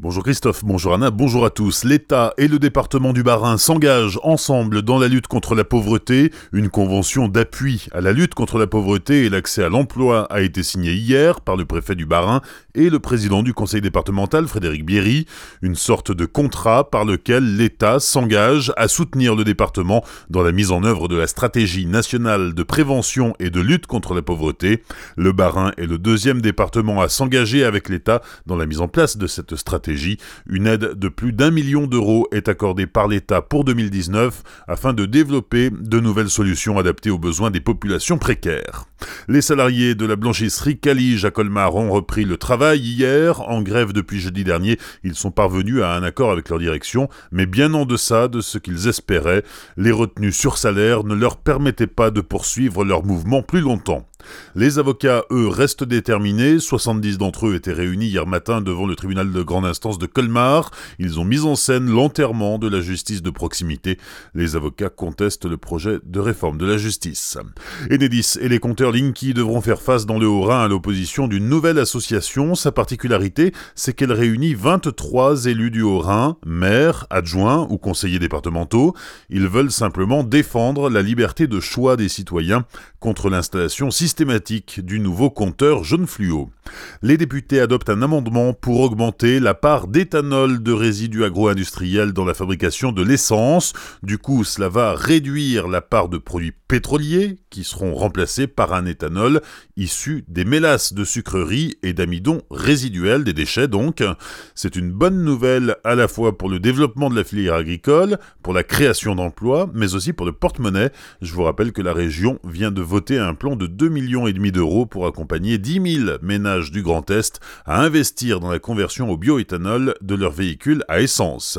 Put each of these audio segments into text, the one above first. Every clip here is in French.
Bonjour Christophe, bonjour Anna, bonjour à tous. L'État et le département du Bas-Rhin s'engagent ensemble dans la lutte contre la pauvreté. Une convention d'appui à la lutte contre la pauvreté et l'accès à l'emploi a été signée hier par le préfet du Bas-Rhin et le président du conseil départemental Frédéric Bierry. Une sorte de contrat par lequel l'État s'engage à soutenir le département dans la mise en œuvre de la stratégie nationale de prévention et de lutte contre la pauvreté. Le Bas-Rhin est le deuxième département à s'engager avec l'État dans la mise en place de cette stratégie une aide de plus d'un million d'euros est accordée par l'État pour 2019 afin de développer de nouvelles solutions adaptées aux besoins des populations précaires. Les salariés de la blanchisserie Calige à Colmar ont repris le travail hier. En grève depuis jeudi dernier, ils sont parvenus à un accord avec leur direction, mais bien en deçà de ce qu'ils espéraient. Les retenues sur salaire ne leur permettaient pas de poursuivre leur mouvement plus longtemps. Les avocats, eux, restent déterminés. 70 d'entre eux étaient réunis hier matin devant le tribunal de grande instance de Colmar. Ils ont mis en scène l'enterrement de la justice de proximité. Les avocats contestent le projet de réforme de la justice. Enedis et les compteurs Linky devront faire face dans le Haut-Rhin à l'opposition d'une nouvelle association. Sa particularité, c'est qu'elle réunit 23 élus du Haut-Rhin, maires, adjoints ou conseillers départementaux. Ils veulent simplement défendre la liberté de choix des citoyens contre l'installation systématique du nouveau compteur jaune fluo. Les députés adoptent un amendement pour augmenter la part d'éthanol de résidus agro-industriels dans la fabrication de l'essence. Du coup, cela va réduire la part de produits pétroliers qui seront remplacés par un éthanol issu des mélasses de sucreries et d'amidon résiduels des déchets donc. C'est une bonne nouvelle à la fois pour le développement de la filière agricole, pour la création d'emplois, mais aussi pour le porte-monnaie. Je vous rappelle que la région vient de voter un plan de 2 millions et demi d'euros pour accompagner 10 000 ménages du Grand Est à investir dans la conversion au bioéthanol de leurs véhicules à essence.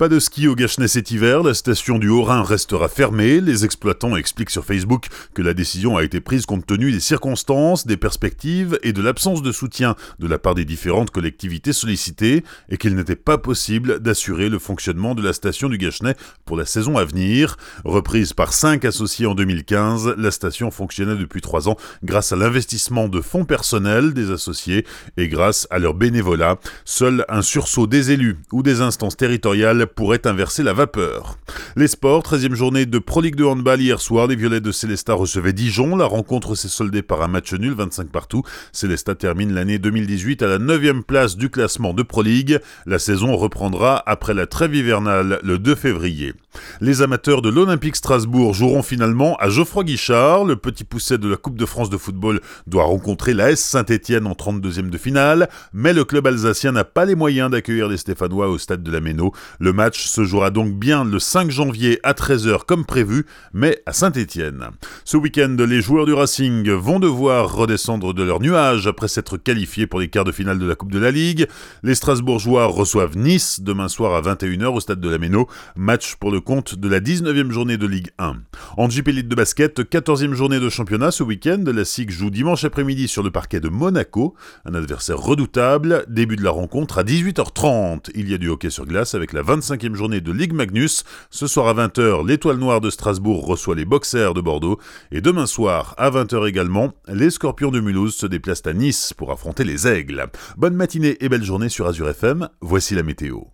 Pas de ski au Gachenay cet hiver, la station du Haut-Rhin restera fermée. Les exploitants expliquent sur Facebook que la décision a été prise compte tenu des circonstances, des perspectives et de l'absence de soutien de la part des différentes collectivités sollicitées et qu'il n'était pas possible d'assurer le fonctionnement de la station du Gachenay pour la saison à venir. Reprise par cinq associés en 2015, la station fonctionnait depuis trois grâce à l'investissement de fonds personnels des associés et grâce à leur bénévolat. Seul un sursaut des élus ou des instances territoriales pourrait inverser la vapeur. Les sports, 13e journée de Pro League de handball hier soir, les Violets de Célestat recevaient Dijon. La rencontre s'est soldée par un match nul, 25 partout. Célestat termine l'année 2018 à la 9e place du classement de Pro League. La saison reprendra après la trêve hivernale le 2 février. Les amateurs de l'Olympique Strasbourg joueront finalement à Geoffroy Guichard. Le petit pousset de la Coupe de France de football doit rencontrer la S Saint-Etienne en 32e de finale, mais le club alsacien n'a pas les moyens d'accueillir les Stéphanois au stade de la Méno. Le match se jouera donc bien le 5 janvier à 13h comme prévu, mais à Saint-Etienne. Ce week-end, les joueurs du Racing vont devoir redescendre de leur nuage après s'être qualifiés pour les quarts de finale de la Coupe de la Ligue. Les Strasbourgeois reçoivent Nice demain soir à 21h au stade de la Méno, match pour compte de la 19e journée de Ligue 1. En JP Elite de basket, 14e journée de championnat ce week-end, la SIG joue dimanche après-midi sur le parquet de Monaco, un adversaire redoutable. Début de la rencontre à 18h30. Il y a du hockey sur glace avec la 25e journée de Ligue Magnus. Ce soir à 20h, l'Étoile Noire de Strasbourg reçoit les Boxers de Bordeaux. Et demain soir, à 20h également, les Scorpions de Mulhouse se déplacent à Nice pour affronter les Aigles. Bonne matinée et belle journée sur Azure FM, voici la météo.